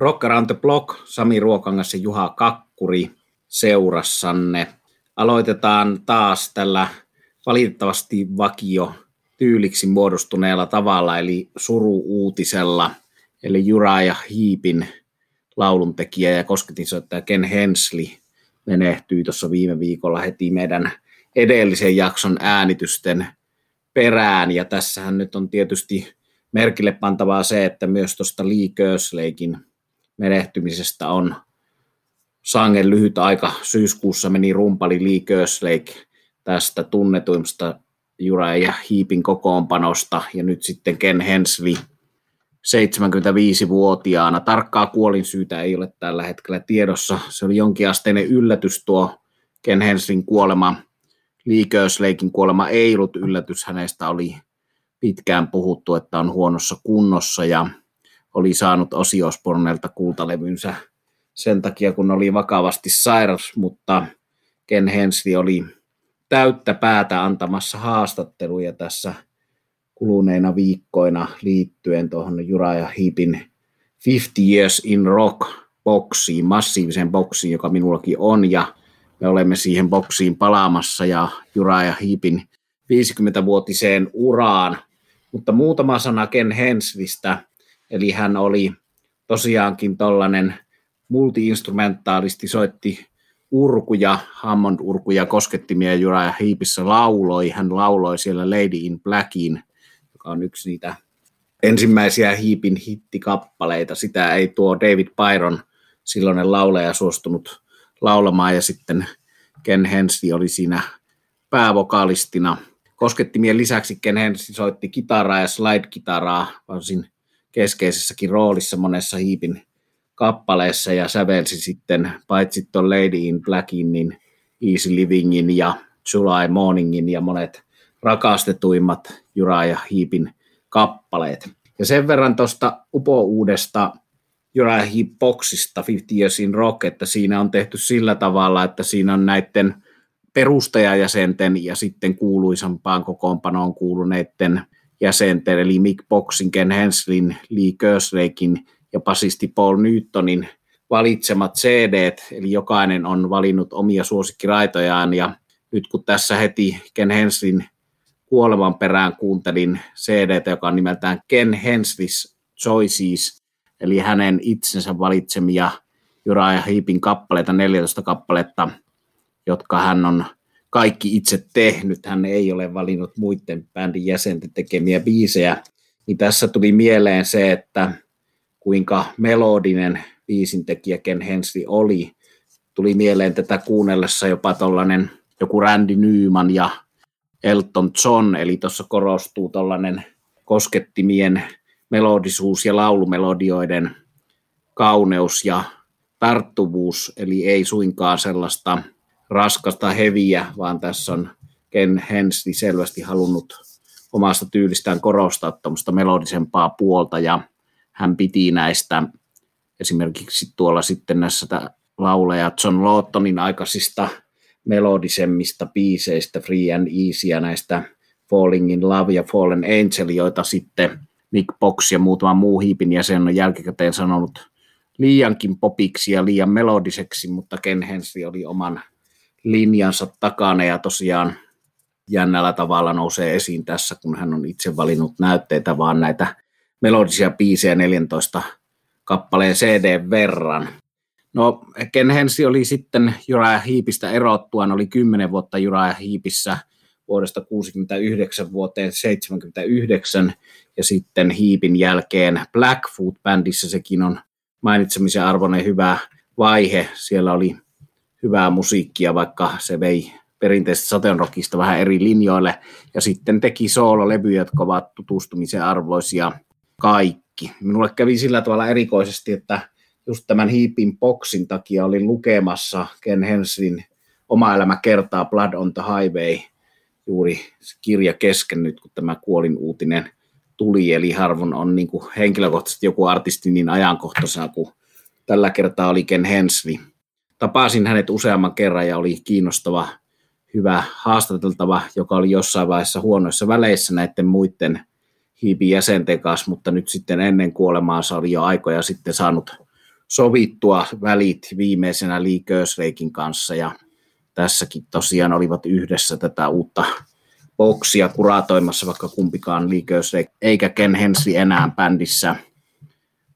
Rock Around the Block, Sami Ruokangas ja Juha Kakkuri seurassanne. Aloitetaan taas tällä valitettavasti vakio tyyliksi muodostuneella tavalla, eli suru-uutisella, eli ja Hiipin lauluntekijä ja kosketinsoittaja Ken Hensley menehtyi tuossa viime viikolla heti meidän edellisen jakson äänitysten perään, ja tässähän nyt on tietysti merkille pantavaa se, että myös tuosta Lee Kersleykin menehtymisestä on sangen lyhyt aika. Syyskuussa meni rumpali Lee Kerslake tästä tunnetuimmasta Jura ja Hiipin kokoonpanosta ja nyt sitten Ken Hensley 75-vuotiaana. Tarkkaa kuolinsyytä ei ole tällä hetkellä tiedossa. Se oli jonkinasteinen yllätys tuo Ken Hensleyn kuolema. Kerslakein kuolema ei ollut yllätys. Hänestä oli pitkään puhuttu, että on huonossa kunnossa ja oli saanut Osiospornelta kultalevynsä sen takia, kun oli vakavasti sairas, mutta Ken Hensley oli täyttä päätä antamassa haastatteluja tässä kuluneina viikkoina liittyen tuohon Juraja Heepin 50 Years in Rock boksiin, massiiviseen boksiin, joka minullakin on, ja me olemme siihen boksiin palaamassa ja Juraja Heepin 50-vuotiseen uraan. Mutta muutama sana Ken Henslistä, eli hän oli tosiaankin tällainen multiinstrumentaalisti, soitti urkuja, Hammond-urkuja, koskettimia ja Hiipissä lauloi. Hän lauloi siellä Lady in Blackin, joka on yksi niitä ensimmäisiä Hiipin hittikappaleita. Sitä ei tuo David Byron, silloinen lauleja, suostunut laulamaan ja sitten Ken Hensley oli siinä päävokalistina. Koskettimien lisäksi Ken Hensley soitti kitaraa ja slide-kitaraa varsin keskeisessäkin roolissa monessa Hiipin kappaleessa ja sävelsi sitten paitsi tuon Lady in Blackin, niin Easy Livingin ja July Morningin ja monet rakastetuimmat Jura ja Hiipin kappaleet. Ja sen verran tuosta upouudesta Jura Heap boxista 50 Years in Rock, että siinä on tehty sillä tavalla, että siinä on näiden perustajajäsenten ja sitten kuuluisampaan kokoonpanoon kuuluneiden jäsenten, eli Mick Boxin, Ken Henslin, Lee Kerslakein ja basisti Paul Newtonin valitsemat cd eli jokainen on valinnut omia suosikkiraitojaan, ja nyt kun tässä heti Ken Henslin kuoleman perään kuuntelin cd joka on nimeltään Ken Hensley's Choices, eli hänen itsensä valitsemia Uriah Heepin kappaleita, 14 kappaletta, jotka hän on kaikki itse tehnyt. Hän ei ole valinnut muiden bändin jäsenten tekemiä biisejä. Niin tässä tuli mieleen se, että kuinka melodinen biisintekijä Ken Hensley oli. Tuli mieleen tätä kuunnellessa jopa tuollainen joku Randy Newman ja Elton John, eli tuossa korostuu tuollainen koskettimien melodisuus ja laulumelodioiden kauneus ja tarttuvuus, eli ei suinkaan sellaista raskasta heviä, vaan tässä on Ken Hensley selvästi halunnut omasta tyylistään korostaa tuommoista melodisempaa puolta, ja hän piti näistä esimerkiksi tuolla sitten näissä lauleja John Lawtonin aikaisista melodisemmista biiseistä, Free and Easy ja näistä Falling in Love ja Fallen Angel, joita sitten Mick Box ja muutama muu hiipin jäsen on jälkikäteen sanonut liiankin popiksi ja liian melodiseksi, mutta Ken Hensley oli oman linjansa takana ja tosiaan jännällä tavalla nousee esiin tässä, kun hän on itse valinnut näytteitä, vaan näitä melodisia biisejä 14 kappaleen CD verran. No Ken Hensi oli sitten Uriah Hiipistä erottuaan, oli 10 vuotta Uriah Hiipissä vuodesta 69 vuoteen 79 ja sitten Hiipin jälkeen Blackfoot-bändissä sekin on mainitsemisen arvoinen hyvä vaihe. Siellä oli hyvää musiikkia, vaikka se vei perinteistä sateenrockista vähän eri linjoille ja sitten teki soololevyjä, jotka ovat tutustumisen arvoisia – kaikki. Minulle kävi sillä tavalla erikoisesti, että just tämän Hiipin boksin takia olin lukemassa Ken Henslin Oma elämä kertaa Blood on the Highway, juuri kirja kesken nyt, kun tämä kuolin uutinen tuli, eli harvoin on niin kuin henkilökohtaisesti joku artisti niin ajankohtaisena kuin tällä kertaa oli Ken Hensley. Tapasin hänet useamman kerran ja oli kiinnostava, hyvä haastateltava, joka oli jossain vaiheessa huonoissa väleissä näiden muiden hiipin jäsenten kanssa, mutta nyt sitten ennen kuolemaansa oli jo aikoja sitten saanut sovittua välit viimeisenä Lee Kösreikin kanssa ja tässäkin tosiaan olivat yhdessä tätä uutta boksia kuratoimassa, vaikka kumpikaan Lee eikä Ken Hensley enää bändissä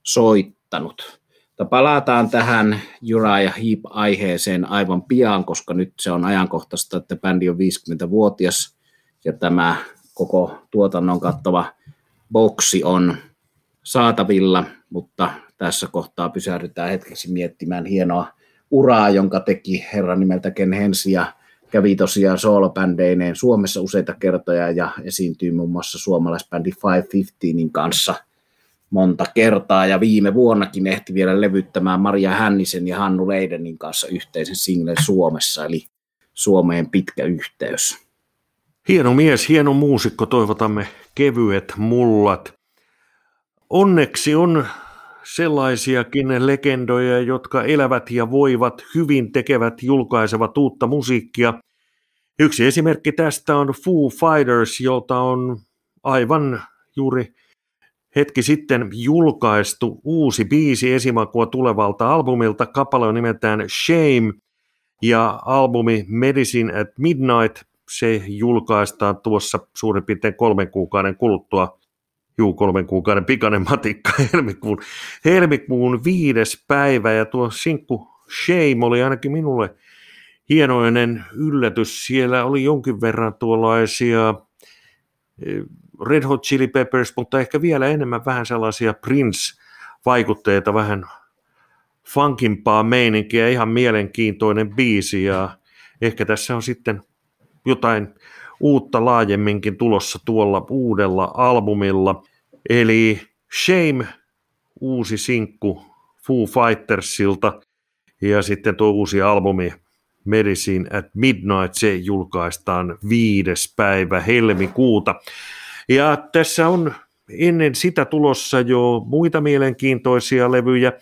soittanut. Mutta palataan tähän Jura ja Heap-aiheeseen aivan pian, koska nyt se on ajankohtaista, että bändi on 50-vuotias ja tämä koko tuotannon kattava boksi on saatavilla, mutta tässä kohtaa pysähdytään hetkeksi miettimään hienoa uraa, jonka teki herran nimeltä Ken Hensi ja kävi tosiaan soolobändeineen Suomessa useita kertoja ja esiintyi muun muassa suomalaisbändi 515 kanssa monta kertaa ja viime vuonnakin ehti vielä levyttämään Maria Hännisen ja Hannu Leidenin kanssa yhteisen singlen Suomessa, eli Suomeen pitkä yhteys. Hieno mies, hieno muusikko, toivotamme kevyet mullat. Onneksi on sellaisiakin legendoja, jotka elävät ja voivat, hyvin tekevät, julkaisevat uutta musiikkia. Yksi esimerkki tästä on Foo Fighters, jolta on aivan juuri hetki sitten julkaistu uusi biisi esimakua tulevalta albumilta. Kappale on nimeltään Shame ja albumi Medicine at Midnight. Se julkaistaan tuossa suurin piirtein kolmen kuukauden kuluttua juu, kolmen kuukauden pikainen matikka helmikuun, helmikuun viides päivä ja tuo sinkku Shame oli ainakin minulle hienoinen yllätys. Siellä oli jonkin verran tuollaisia eh, Red Hot Chili Peppers, mutta ehkä vielä enemmän vähän sellaisia Prince-vaikutteita, vähän funkimpaa meininkiä, ihan mielenkiintoinen biisi ja ehkä tässä on sitten jotain uutta laajemminkin tulossa tuolla uudella albumilla. Eli Shame, uusi sinkku Foo Fightersilta ja sitten tuo uusi albumi Medicine at Midnight, se julkaistaan viides päivä helmikuuta. Ja tässä on ennen sitä tulossa jo muita mielenkiintoisia levyjä,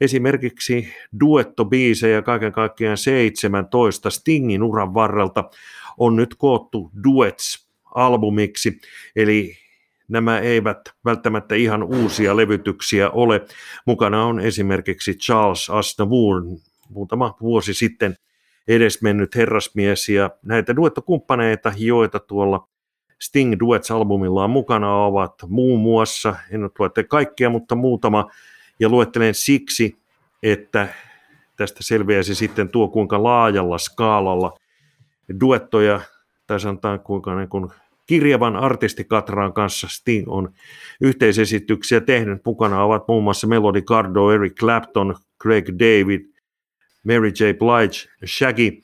esimerkiksi duettobiisejä kaiken kaikkiaan 17 Stingin uran varrelta on nyt koottu Duets-albumiksi, eli nämä eivät välttämättä ihan uusia levytyksiä ole. Mukana on esimerkiksi Charles Aznavour, muutama vuosi sitten edesmennyt herrasmies, ja näitä duettokumppaneita, joita tuolla Sting Duets-albumilla on mukana, ovat muun muassa, en nyt luette kaikkia, mutta muutama, ja luettelen siksi, että tästä selviäisi sitten tuo, kuinka laajalla skaalalla – duettoja, tai sanotaan kuinka niin kuin kirjavan artistikatraan kanssa Sting on yhteisesityksiä tehnyt. Mukana ovat muun muassa Melody Cardo, Eric Clapton, Craig David, Mary J. Blige, Shaggy,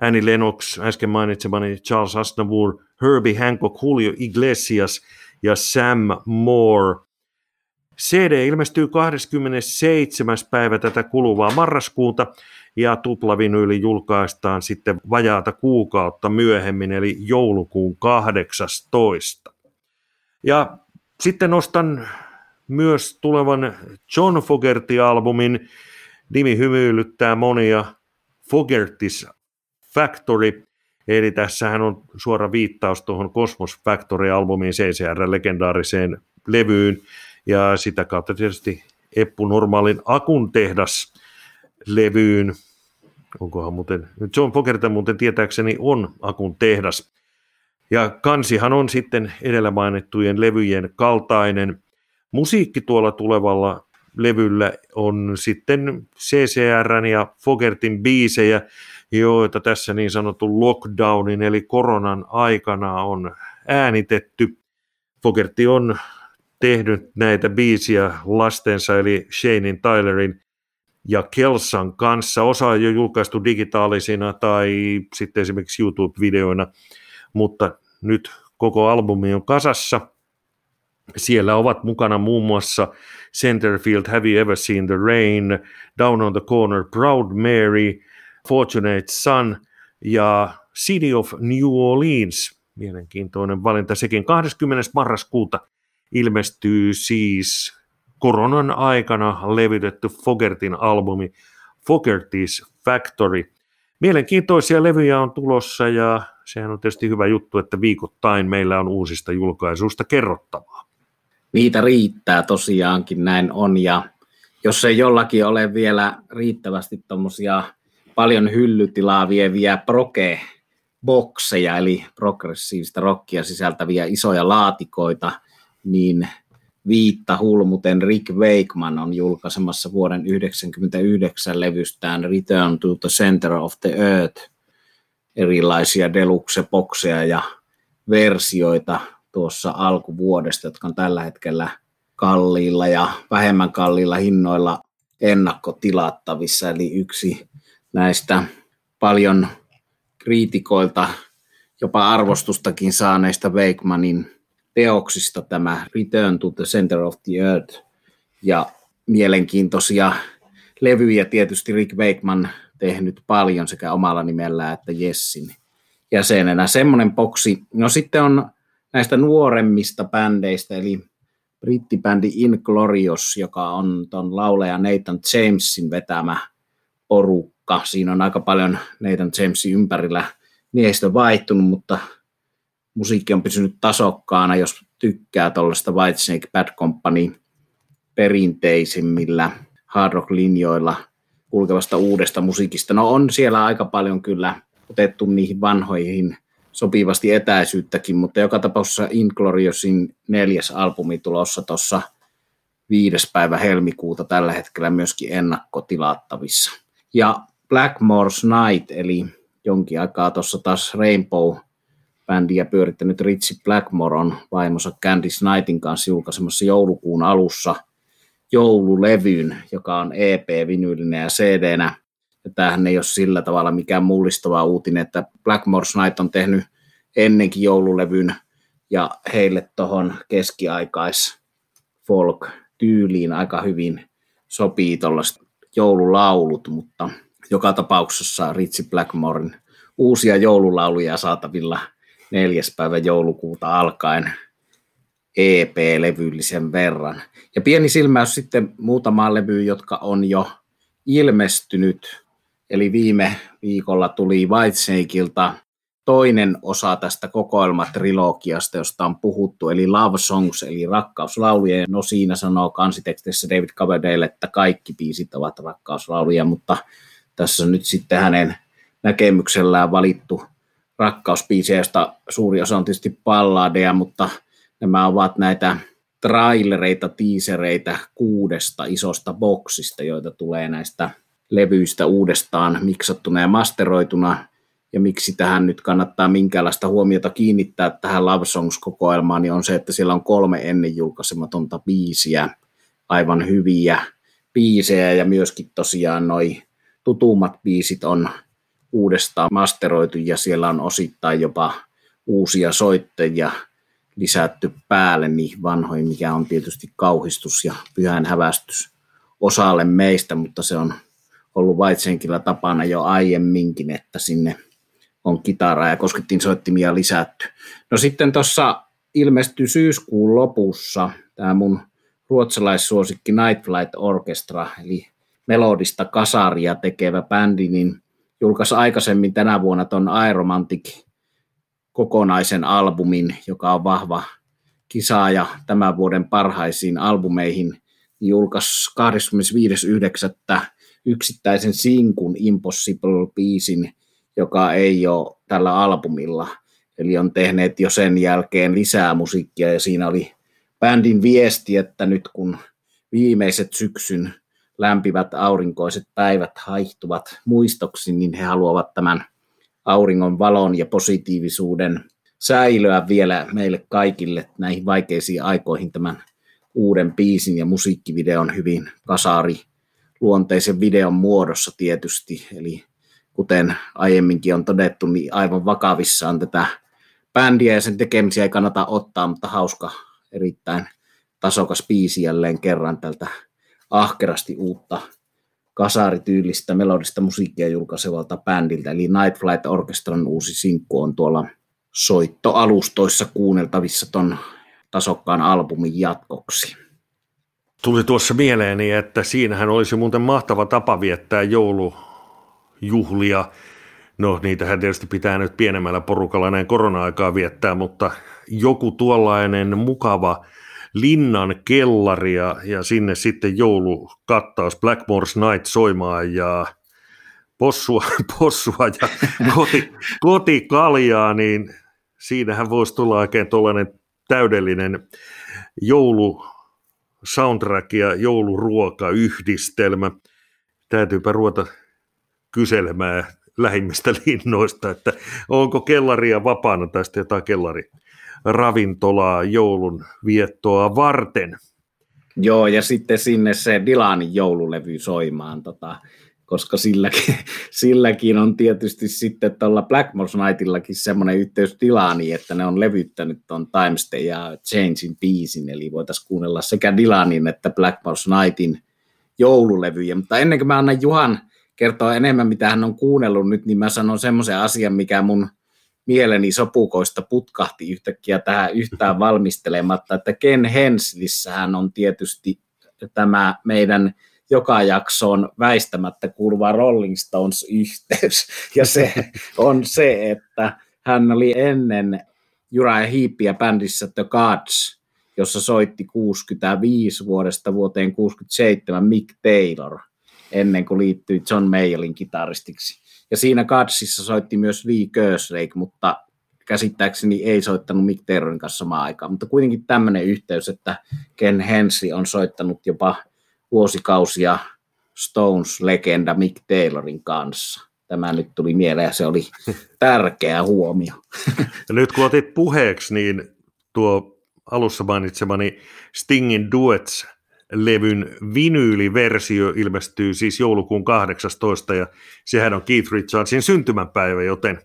Annie Lennox, äsken mainitsemani Charles Aznavour, Herbie Hancock, Julio Iglesias ja Sam Moore. CD ilmestyy 27. päivä tätä kuluvaa marraskuuta ja tuplavinyyli julkaistaan sitten vajaata kuukautta myöhemmin, eli joulukuun 18. Ja sitten nostan myös tulevan John Fogerty-albumin. Nimi hymyilyttää monia. Fogerty's Factory, eli tässähän on suora viittaus tuohon Cosmos Factory-albumiin, CCR-legendaariseen levyyn, ja sitä kautta tietysti Eppu Normaalin Akun tehdas levyyn. Onkohan muuten, John Fogerty muuten tietääkseni on Akun tehdas. Ja kansihan on sitten edellä mainittujen levyjen kaltainen. Musiikki tuolla tulevalla levyllä on sitten CCRn ja Fogertin biisejä, joita tässä niin sanotun lockdownin eli koronan aikana on äänitetty. Fogerty on tehnyt näitä biisiä lastensa eli Shanein Tylerin ja Kelsan kanssa. Osa on jo julkaistu digitaalisina tai sitten esimerkiksi YouTube-videoina, mutta nyt koko albumi on kasassa. Siellä ovat mukana muun muassa Centerfield, Have You Ever Seen the Rain, Down on the Corner, Proud Mary, Fortunate Son ja City of New Orleans. Mielenkiintoinen valinta sekin. 20. marraskuuta ilmestyy siis koronan aikana levitetty Fogertin albumi Fogerty's Factory. Mielenkiintoisia levyjä on tulossa ja sehän on tietysti hyvä juttu, että viikoittain meillä on uusista julkaisuista kerrottavaa. Niitä riittää tosiaankin, näin on ja jos ei jollakin ole vielä riittävästi tuommoisia paljon hyllytilaa vieviä proke bokseja, eli progressiivista rockia sisältäviä isoja laatikoita, niin viitta hulmuten Rick Wakeman on julkaisemassa vuoden 1999 levystään Return to the Center of the Earth erilaisia deluxe-bokseja ja versioita tuossa alkuvuodesta, jotka on tällä hetkellä kalliilla ja vähemmän kalliilla hinnoilla ennakkotilattavissa. Eli yksi näistä paljon kriitikoilta jopa arvostustakin saaneista Wakemanin teoksista tämä Return to the Center of the Earth ja mielenkiintoisia levyjä tietysti Rick Wakeman tehnyt paljon sekä omalla nimellä että Jessin jäsenenä. Semmoinen boksi. No sitten on näistä nuoremmista bändeistä, eli brittibändi Inglorious, joka on tuon lauleja Nathan Jamesin vetämä porukka. Siinä on aika paljon Nathan Jamesin ympärillä miehistö vaihtunut, mutta musiikki on pysynyt tasokkaana, jos tykkää tuollaista Whitesnake Bad Company perinteisimmillä hard rock linjoilla kulkevasta uudesta musiikista. No on siellä aika paljon kyllä otettu niihin vanhoihin sopivasti etäisyyttäkin, mutta joka tapauksessa Ingloriousin neljäs albumi tulossa tuossa viides päivä helmikuuta tällä hetkellä myöskin ennakkotilattavissa. Ja Blackmore's Night, eli jonkin aikaa tuossa taas Rainbow-bändiä pyörittänyt Ritchie Blackmore on vaimonsa Candice Knightin kanssa julkaisemassa joulukuun alussa joululevyyn, joka on EP-vinyylinen ja CD-nä ja tämähän ei ole sillä tavalla mikään mullistava uutinen, että Blackmore's Night on tehnyt ennenkin joululevyn ja heille tuohon keskiaikais folk tyyliin aika hyvin sopii tuollaiset joululaulut, mutta joka tapauksessa Ritsi Blackmoren uusia joululauluja saatavilla neljäs päivä joulukuuta alkaen EP-levyllisen verran. Ja pieni silmäys sitten muutamaan levyyn, jotka on jo ilmestynyt Eli viime viikolla tuli Whitesnakeilta toinen osa tästä kokoelmatrilogiasta, josta on puhuttu, eli Love Songs, eli rakkauslauluja. No siinä sanoo kansitekstissä David Coverdale, että kaikki biisit ovat rakkauslauluja, mutta tässä on nyt sitten hänen näkemyksellään valittu rakkausbiisejä, josta suuri osa on tietysti palladeja, mutta nämä ovat näitä trailereita, tiisereitä kuudesta isosta boksista, joita tulee näistä levyistä uudestaan miksattuna ja masteroituna, ja miksi tähän nyt kannattaa minkäänlaista huomiota kiinnittää tähän Love Songs-kokoelmaan, niin on se, että siellä on kolme ennen julkaisematonta biisiä, aivan hyviä biisejä, ja myöskin tosiaan noi tutummat biisit on uudestaan masteroitu, ja siellä on osittain jopa uusia soittajia lisätty päälle niihin vanhoihin, mikä on tietysti kauhistus ja pyhän hävästys osalle meistä, mutta se on ollut Vaitsenkillä tapana jo aiemminkin, että sinne on kitaraa ja koskettiin soittimia lisätty. No sitten tuossa ilmestyi syyskuun lopussa tämä mun ruotsalaissuosikki Night Flight Orchestra, eli melodista kasaria tekevä bändi, niin julkaisi aikaisemmin tänä vuonna tuon Aeromantic kokonaisen albumin, joka on vahva kisaaja tämän vuoden parhaisiin albumeihin, niin julkaisi 25.9 yksittäisen sinkun Impossible-biisin, joka ei ole tällä albumilla. Eli on tehneet jo sen jälkeen lisää musiikkia ja siinä oli bändin viesti, että nyt kun viimeiset syksyn lämpivät aurinkoiset päivät haihtuvat muistoksi, niin he haluavat tämän auringon valon ja positiivisuuden säilöä vielä meille kaikille näihin vaikeisiin aikoihin. Tämän uuden biisin ja musiikkivideon hyvin kasari luonteisen videon muodossa tietysti, eli kuten aiemminkin on todettu, niin aivan vakavissaan tätä bändiä ja sen tekemisiä ei kannata ottaa, mutta hauska, erittäin tasokas biisi jälleen kerran tältä ahkerasti uutta kasarityylistä melodista musiikkia julkaisevalta bändiltä, eli Night Flight Orchestran uusi sinkku on tuolla soittoalustoissa kuunneltavissa ton tasokkaan albumin jatkoksi. Tuli tuossa mieleeni, että siinähän olisi muuten mahtava tapa viettää joulujuhlia. No niitähän tietysti pitää nyt pienemmällä porukalla näin korona-aikaa viettää, mutta joku tuollainen mukava linnan kellaria ja sinne sitten joulukattaus Blackmore's Night soimaan ja possua, possua ja koti, kotikaljaa, niin siinähän voisi tulla oikein tuollainen täydellinen joulu soundtrack ja jouluruoka yhdistelmä. Täytyypä ruveta kyselemään lähimmistä linnoista, että onko kellaria vapaana tästä jotain kellari ravintolaa joulun viettoa varten. Joo, ja sitten sinne se Dilanin joululevy soimaan, tota, koska silläkin, silläkin on tietysti sitten tuolla Blackmore's Nightillakin semmoinen yhteys Dilaniin, että ne on levyttänyt tuon Timeste ja Changein biisin, eli voitaisiin kuunnella sekä Dilanin että Blackmore's Nightin joululevyjä, mutta ennen kuin mä annan Juhan kertoa enemmän, mitä hän on kuunnellut nyt, niin mä sanon semmoisen asian, mikä mun mieleni sopukoista putkahti yhtäkkiä tähän yhtään valmistelematta, että Ken Henslissähän on tietysti tämä meidän joka jaksoon väistämättä kuuluva Rolling Stones-yhteys. Ja se on se, että hän oli ennen Uriah Heepia bändissä The Gods, jossa soitti 65 vuodesta vuoteen 67 Mick Taylor, ennen kuin liittyi John Mayallin kitaristiksi. Ja siinä Godsissa soitti myös Lee Kerslake, mutta käsittääkseni ei soittanut Mick Taylorin kanssa samaan aikaan. Mutta kuitenkin tämmöinen yhteys, että Ken Hensley on soittanut jopa vuosikausia Stones-legenda Mick Taylorin kanssa. Tämä nyt tuli mieleen ja se oli tärkeä huomio. Ja nyt kun otit puheeksi, niin tuo alussa mainitsemani Stingin Duets levyn vinyyliversio ilmestyy siis joulukuun 18. ja sehän on Keith Richardsin syntymäpäivä, joten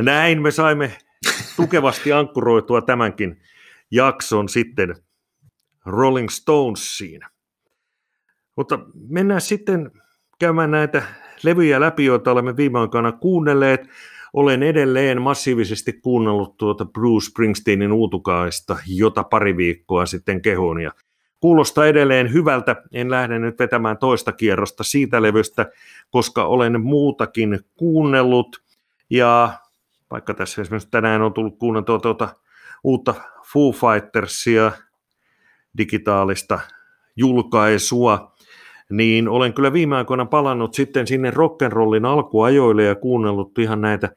näin me saimme tukevasti ankkuroitua tämänkin jakson sitten Rolling Stonesiin. Mutta mennään sitten käymään näitä levyjä läpi, joita olemme viime aikoina kuunnelleet. Olen edelleen massiivisesti kuunnellut tuota Bruce Springsteenin uutukaista, jota pari viikkoa sitten kehon. Ja kuulostaa edelleen hyvältä. En lähde nyt vetämään toista kierrosta siitä levystä, koska olen muutakin kuunnellut. Ja vaikka tässä esimerkiksi tänään on tullut kuunneltua tuota uutta Foo Fightersia, digitaalista julkaisua, niin olen kyllä viime aikoina palannut sitten sinne rock'n'rollin alkuajoille ja kuunnellut ihan näitä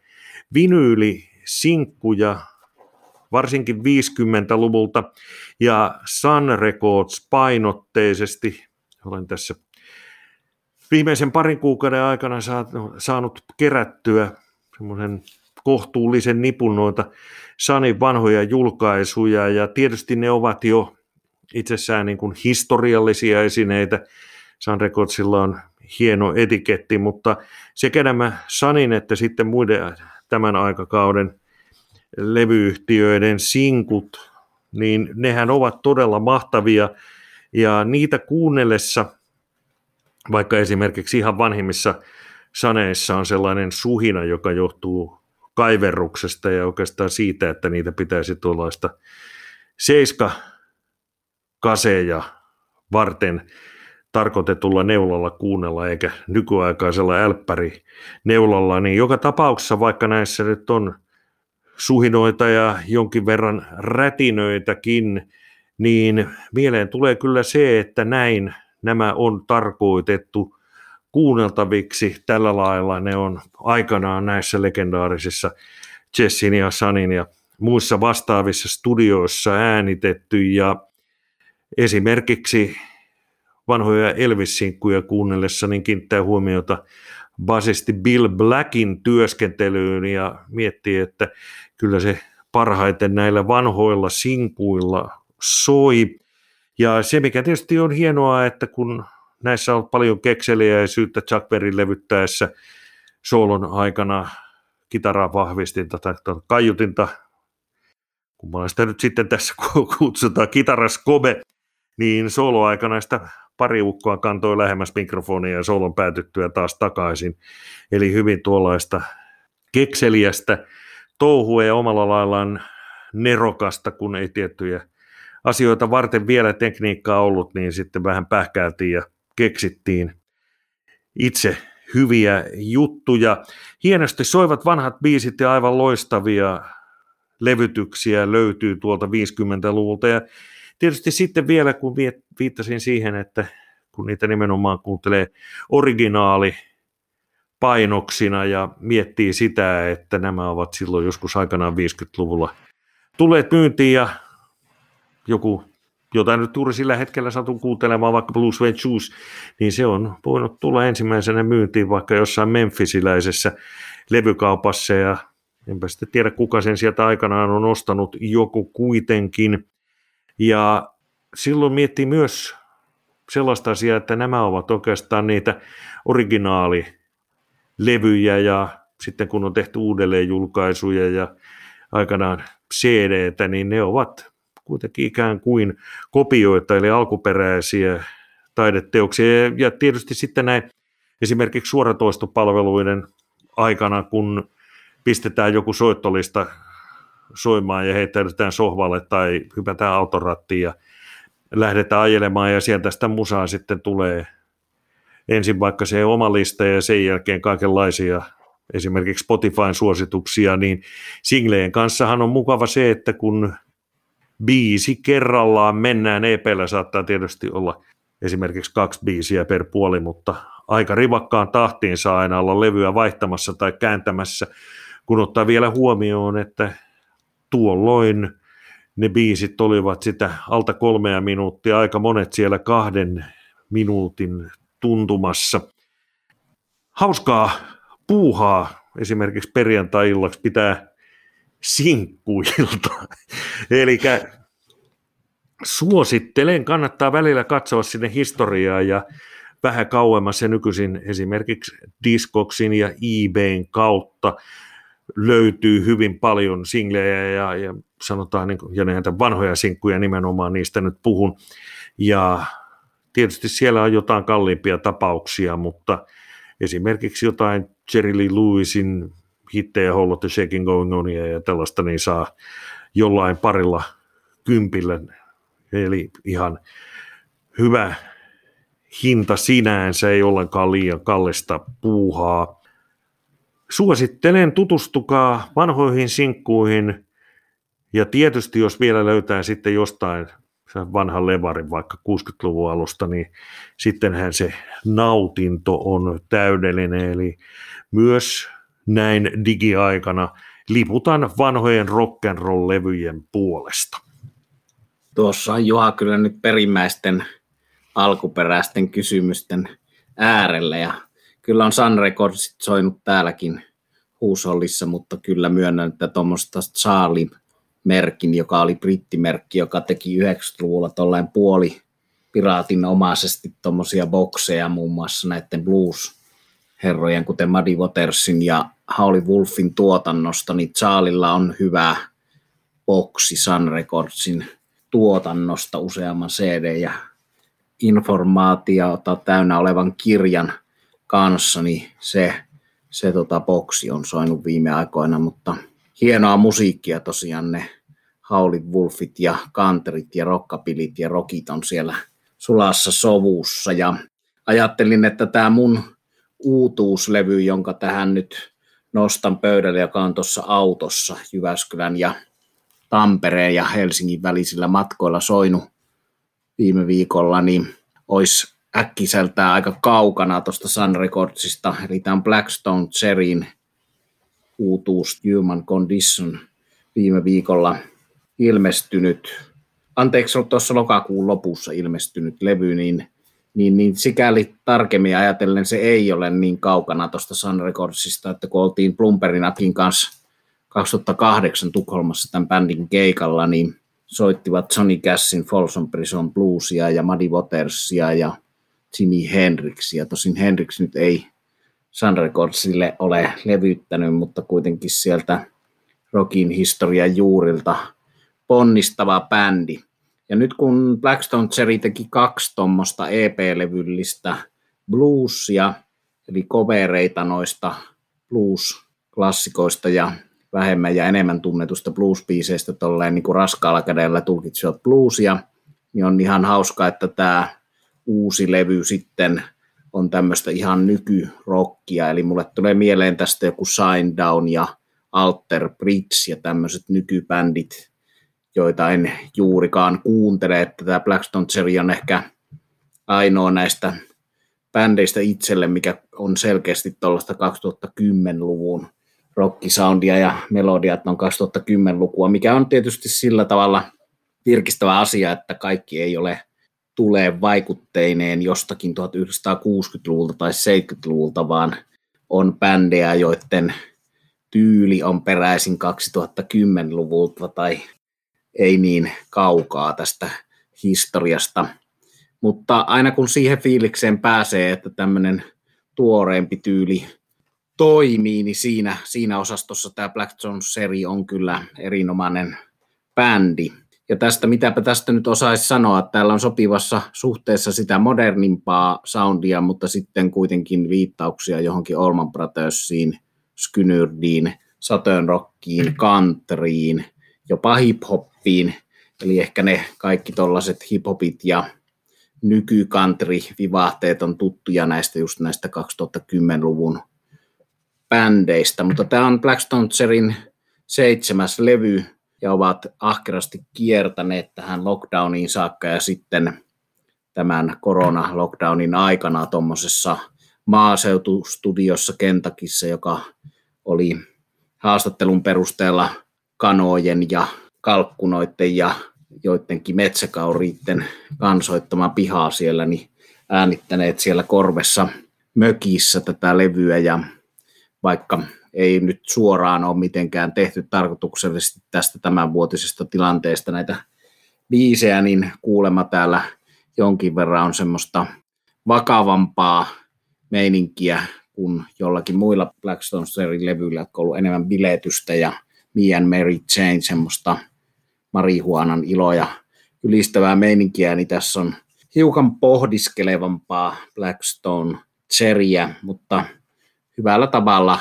vinyylisinkkuja, varsinkin 50-luvulta, ja Sun Records painotteisesti. Olen tässä viimeisen parin kuukauden aikana saanut kerättyä semmoisen kohtuullisen nipun noita Sanin vanhoja julkaisuja, ja tietysti ne ovat jo itsessään niin kuin historiallisia esineitä, Sun Recordsilla on hieno etiketti, mutta sekä nämä Sanin että sitten muiden tämän aikakauden levyyhtiöiden sinkut, niin nehän ovat todella mahtavia. Ja niitä kuunnellessa, vaikka esimerkiksi ihan vanhimmissa saneissa on sellainen suhina, joka johtuu kaiverruksesta ja oikeastaan siitä, että niitä pitäisi tuollaista seiska kaseja varten tarkoitetulla neulalla kuunnella eikä nykyaikaisella älppäri neulalla, niin joka tapauksessa vaikka näissä nyt on suhinoita ja jonkin verran rätinöitäkin, niin mieleen tulee kyllä se, että näin nämä on tarkoitettu kuunneltaviksi. Tällä lailla ne on aikanaan näissä legendaarisissa Jessin ja Sanin ja muissa vastaavissa studioissa äänitetty ja esimerkiksi vanhoja Elvis-sinkkuja kuunnellessa, niin kiinnittää huomiota basisti Bill Blackin työskentelyyn ja miettii, että kyllä se parhaiten näillä vanhoilla sinkuilla soi. Ja se, mikä tietysti on hienoa, että kun näissä on paljon kekseliäisyyttä Chuck Berry levyttäessä soolon aikana kitaraa vahvistinta tai kaiutinta, kun sitä nyt sitten tässä kutsutaan kitaraskobe, niin soloaikana sitä pari ukkoa kantoi lähemmäs mikrofonia ja solon päätyttyä taas takaisin. Eli hyvin tuollaista kekseliästä touhua ja omalla laillaan nerokasta, kun ei tiettyjä asioita varten vielä tekniikkaa ollut, niin sitten vähän pähkäiltiin ja keksittiin itse hyviä juttuja. Hienosti soivat vanhat biisit ja aivan loistavia levytyksiä löytyy tuolta 50-luvulta ja tietysti sitten vielä, kun viittasin siihen, että kun niitä nimenomaan kuuntelee originaali painoksina ja miettii sitä, että nämä ovat silloin joskus aikanaan 50-luvulla tulleet myyntiin ja joku, jota nyt juuri sillä hetkellä satun kuuntelemaan, vaikka Blue Suede Shoes, niin se on voinut tulla ensimmäisenä myyntiin vaikka jossain memphisiläisessä levykaupassa ja enpä sitten tiedä kuka sen sieltä aikanaan on ostanut, joku kuitenkin. Ja silloin miettii myös sellaista asiaa, että nämä ovat oikeastaan niitä originaalilevyjä ja sitten kun on tehty uudelleenjulkaisuja ja aikanaan cd niin ne ovat kuitenkin ikään kuin kopioita, eli alkuperäisiä taideteoksia. Ja tietysti sitten näin esimerkiksi suoratoistopalveluiden aikana, kun pistetään joku soittolista soimaan ja heittäydytään sohvalle tai hypätään autorattiin ja lähdetään ajelemaan ja sieltä sitä musaa sitten tulee. Ensin vaikka se oma lista ja sen jälkeen kaikenlaisia esimerkiksi Spotifyn suosituksia, niin singleen kanssahan on mukava se, että kun biisi kerrallaan mennään, EPllä saattaa tietysti olla esimerkiksi kaksi biisiä per puoli, mutta aika rivakkaan tahtiin saa aina olla levyä vaihtamassa tai kääntämässä, kun ottaa vielä huomioon, että tuolloin ne biisit olivat sitä alta kolmea minuuttia, aika monet siellä kahden minuutin tuntumassa. Hauskaa puuhaa esimerkiksi perjantai-illaksi pitää sinkkuilta. Eli suosittelen, kannattaa välillä katsoa sinne historiaa ja vähän kauemmas ja nykyisin esimerkiksi Discogsin ja eBayn kautta löytyy hyvin paljon singlejä ja, ja sanotaan, niin kuin, ja näitä vanhoja sinkkuja nimenomaan, niistä nyt puhun. Ja tietysti siellä on jotain kalliimpia tapauksia, mutta esimerkiksi jotain Jerry Lee Lewisin hittejä, of the Shaking Going On ja tällaista, niin saa jollain parilla kympillä, eli ihan hyvä hinta sinänsä, ei ollenkaan liian kallista puuhaa. Suosittelen, tutustukaa vanhoihin sinkkuihin, ja tietysti jos vielä löytää sitten jostain vanhan levarin vaikka 60-luvun alusta, niin sittenhän se nautinto on täydellinen. Eli myös näin digiaikana liputan vanhojen rock'n'roll-levyjen puolesta. Tuossa on Juha kyllä nyt perimmäisten alkuperäisten kysymysten äärellä ja kyllä on Sun Recordsit soinut täälläkin huusollissa, mutta kyllä myönnän, että tuommoista Charlie merkin, joka oli brittimerkki, joka teki 90-luvulla tuollain puoli piraatinomaisesti tuommoisia bokseja muun muassa näiden blues-herrojen, kuten Muddy Watersin ja Howley Wolfin tuotannosta, niin Charlilla on hyvä boksi Sun Recordsin tuotannosta useamman CD ja informaatiota täynnä olevan kirjan kanssa, niin se, se tota boksi on soinut viime aikoina, mutta – hienoa musiikkia tosiaan ne Howlin Wolfit ja Kanterit ja Rockabillyt ja Rockit on siellä sulassa sovussa. Ja ajattelin, että tämä mun uutuuslevy, jonka tähän nyt nostan pöydälle, joka on tuossa autossa Jyväskylän ja Tampereen ja Helsingin välisillä matkoilla soinu viime viikolla, niin olisi äkkiseltään aika kaukana tuosta Sun Recordsista, eli tämä on Blackstone Cherryn uutuus Human Condition viime viikolla ilmestynyt, anteeksi, tuossa lokakuun lopussa ilmestynyt levy, niin, niin, niin sikäli tarkemmin ajatellen se ei ole niin kaukana tuosta Sun Recordsista, että kun oltiin Plumperin Akin kanssa 2008 Tukholmassa tämän bändin keikalla, niin soittivat Johnny Cassin Folsom Prison Bluesia ja Muddy Watersia ja Jimi Hendrixia. Tosin Hendrix nyt ei Sun Recordsille ole levyttänyt, mutta kuitenkin sieltä rockin historian juurilta ponnistava bändi. Ja nyt kun Blackstone Cherry teki kaksi tuommoista EP-levyllistä bluesia, eli kovereita noista blues-klassikoista ja vähemmän ja enemmän tunnetusta blues-biiseistä tolleen niin kuin raskaalla kädellä tulkitsivat bluesia, niin on ihan hauska, että tämä uusi levy sitten – on tämmöistä ihan nykyrockia, eli mulle tulee mieleen tästä joku Down ja Alter Bridge ja tämmöiset nykybändit, joita en juurikaan kuuntele, että tämä Blackstone Cherry on ehkä ainoa näistä bändeistä itselle, mikä on selkeästi tuollaista 2010-luvun rockisoundia ja melodiat on 2010-lukua, mikä on tietysti sillä tavalla virkistävä asia, että kaikki ei ole tulee vaikutteineen jostakin 1960-luvulta tai 70-luvulta, vaan on bändejä, joiden tyyli on peräisin 2010-luvulta tai ei niin kaukaa tästä historiasta. Mutta aina kun siihen fiilikseen pääsee, että tämmöinen tuoreempi tyyli toimii, niin siinä, siinä osastossa tämä Black Jones seri on kyllä erinomainen bändi. Ja tästä, mitäpä tästä nyt osaisi sanoa, että täällä on sopivassa suhteessa sitä modernimpaa soundia, mutta sitten kuitenkin viittauksia johonkin Allman Brothersiin, Skynyrdiin, Saturn Rockiin, countryin, jopa hip-hoppiin. Eli ehkä ne kaikki tollaset hip-hopit ja nykykantri-vivahteet on tuttuja näistä just näistä 2010-luvun bändeistä, mutta tämä on Blackstone Serin seitsemäs levy ja ovat ahkerasti kiertäneet tähän lockdowniin saakka ja sitten tämän korona-lockdownin aikana tuommoisessa maaseutustudiossa Kentakissa, joka oli haastattelun perusteella kanojen ja kalkkunoiden ja joidenkin metsäkauriitten kansoittama pihaa siellä, niin äänittäneet siellä korvessa mökissä tätä levyä ja vaikka ei nyt suoraan ole mitenkään tehty tarkoituksellisesti tästä tämänvuotisesta tilanteesta näitä biisejä, niin kuulemma täällä jonkin verran on semmoista vakavampaa meininkiä kuin jollakin muilla Blackstone Serin levyillä, jotka on ollut enemmän biletystä ja Me and Mary Jane semmoista marihuanan iloja ylistävää meininkiä, niin tässä on hiukan pohdiskelevampaa Blackstone Cherryä, mutta hyvällä tavalla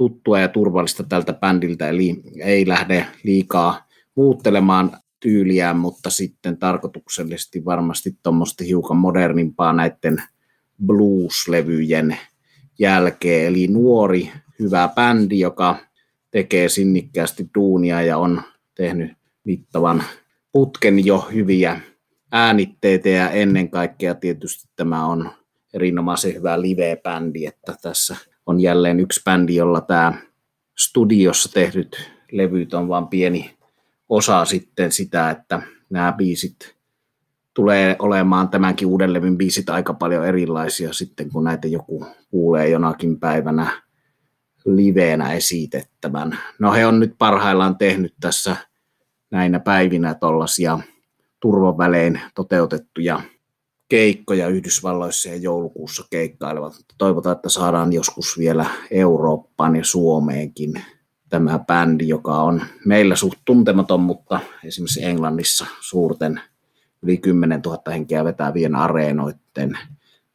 tuttua ja turvallista tältä bändiltä, eli ei lähde liikaa muuttelemaan tyyliään, mutta sitten tarkoituksellisesti varmasti tuommoista hiukan modernimpaa näiden blues-levyjen jälkeen. Eli nuori, hyvä bändi, joka tekee sinnikkäästi duunia ja on tehnyt mittavan putken jo hyviä äänitteitä ja ennen kaikkea tietysti tämä on erinomaisen hyvä live-bändi, että tässä on jälleen yksi bändi, jolla tämä studiossa tehdyt levyt on vain pieni osa sitten sitä, että nämä biisit tulee olemaan tämänkin uuden levyn biisit aika paljon erilaisia sitten, kun näitä joku kuulee jonakin päivänä liveenä esitettävän. No he on nyt parhaillaan tehnyt tässä näinä päivinä tuollaisia turvavälein toteutettuja keikkoja Yhdysvalloissa ja joulukuussa keikkailevat. Toivotaan, että saadaan joskus vielä Eurooppaan ja Suomeenkin tämä bändi, joka on meillä suht tuntematon, mutta esimerkiksi Englannissa suurten yli 10 000 henkeä vetävien areenoiden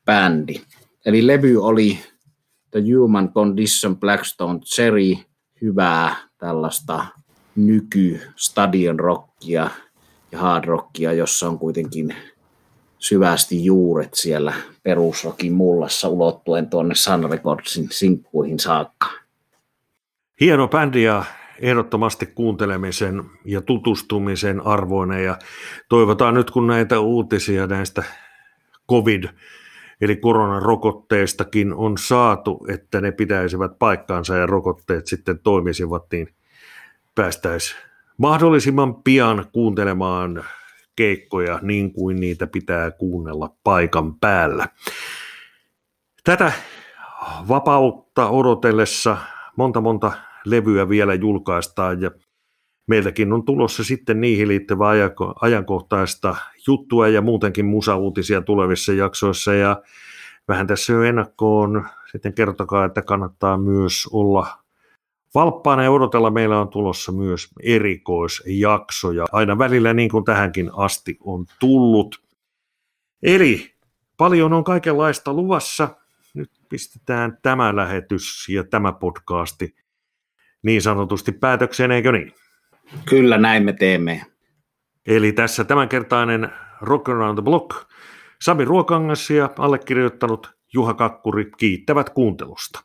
bändi. Eli levy oli The Human Condition Blackstone Cherry, hyvää tällaista nyky stadion rockia ja hard rockia, jossa on kuitenkin syvästi juuret siellä perusrokin mullassa ulottuen tuonne Sun Recordsin sinkkuihin saakka. Hieno bändi ja ehdottomasti kuuntelemisen ja tutustumisen arvoinen ja toivotaan nyt kun näitä uutisia näistä COVID- eli koronarokotteistakin on saatu, että ne pitäisivät paikkaansa ja rokotteet sitten toimisivat, niin päästäisiin mahdollisimman pian kuuntelemaan keikkoja niin kuin niitä pitää kuunnella paikan päällä. Tätä vapautta odotellessa monta monta levyä vielä julkaistaan ja meiltäkin on tulossa sitten niihin liittyvää ajankohtaista juttua ja muutenkin musauutisia tulevissa jaksoissa ja vähän tässä jo ennakkoon sitten kertokaa, että kannattaa myös olla valppaana ja odotella. Meillä on tulossa myös erikoisjaksoja aina välillä niin kuin tähänkin asti on tullut. Eli paljon on kaikenlaista luvassa. Nyt pistetään tämä lähetys ja tämä podcasti niin sanotusti päätökseen, eikö niin? Kyllä näin me teemme. Eli tässä tämänkertainen Rock Around the Block. Sami Ruokangas ja allekirjoittanut Juha Kakkuri kiittävät kuuntelusta.